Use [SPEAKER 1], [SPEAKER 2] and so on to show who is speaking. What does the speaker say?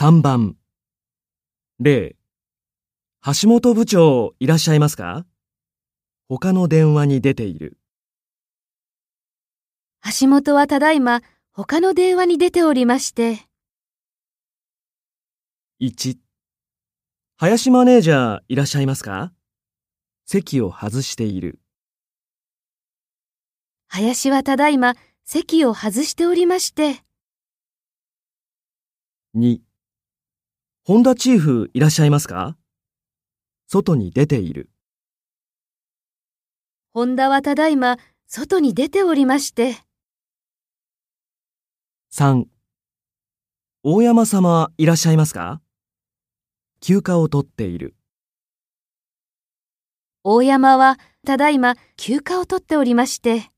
[SPEAKER 1] 3番。例。橋本部長いらっしゃいますか？他の電話に出ている。
[SPEAKER 2] 橋本はただいま他の電話に出ておりまして。
[SPEAKER 1] 1林マネージャーいらっしゃいますか？席を外している。
[SPEAKER 2] 林はただいま席を外しておりまして。
[SPEAKER 1] 2本田チーフいらっしゃいますか？外に出ている。
[SPEAKER 2] 本田はただいま外に出ておりまして。
[SPEAKER 1] 3大山様いらっしゃいますか？休暇を取っている。
[SPEAKER 2] 大山はただいま休暇を取っておりまして。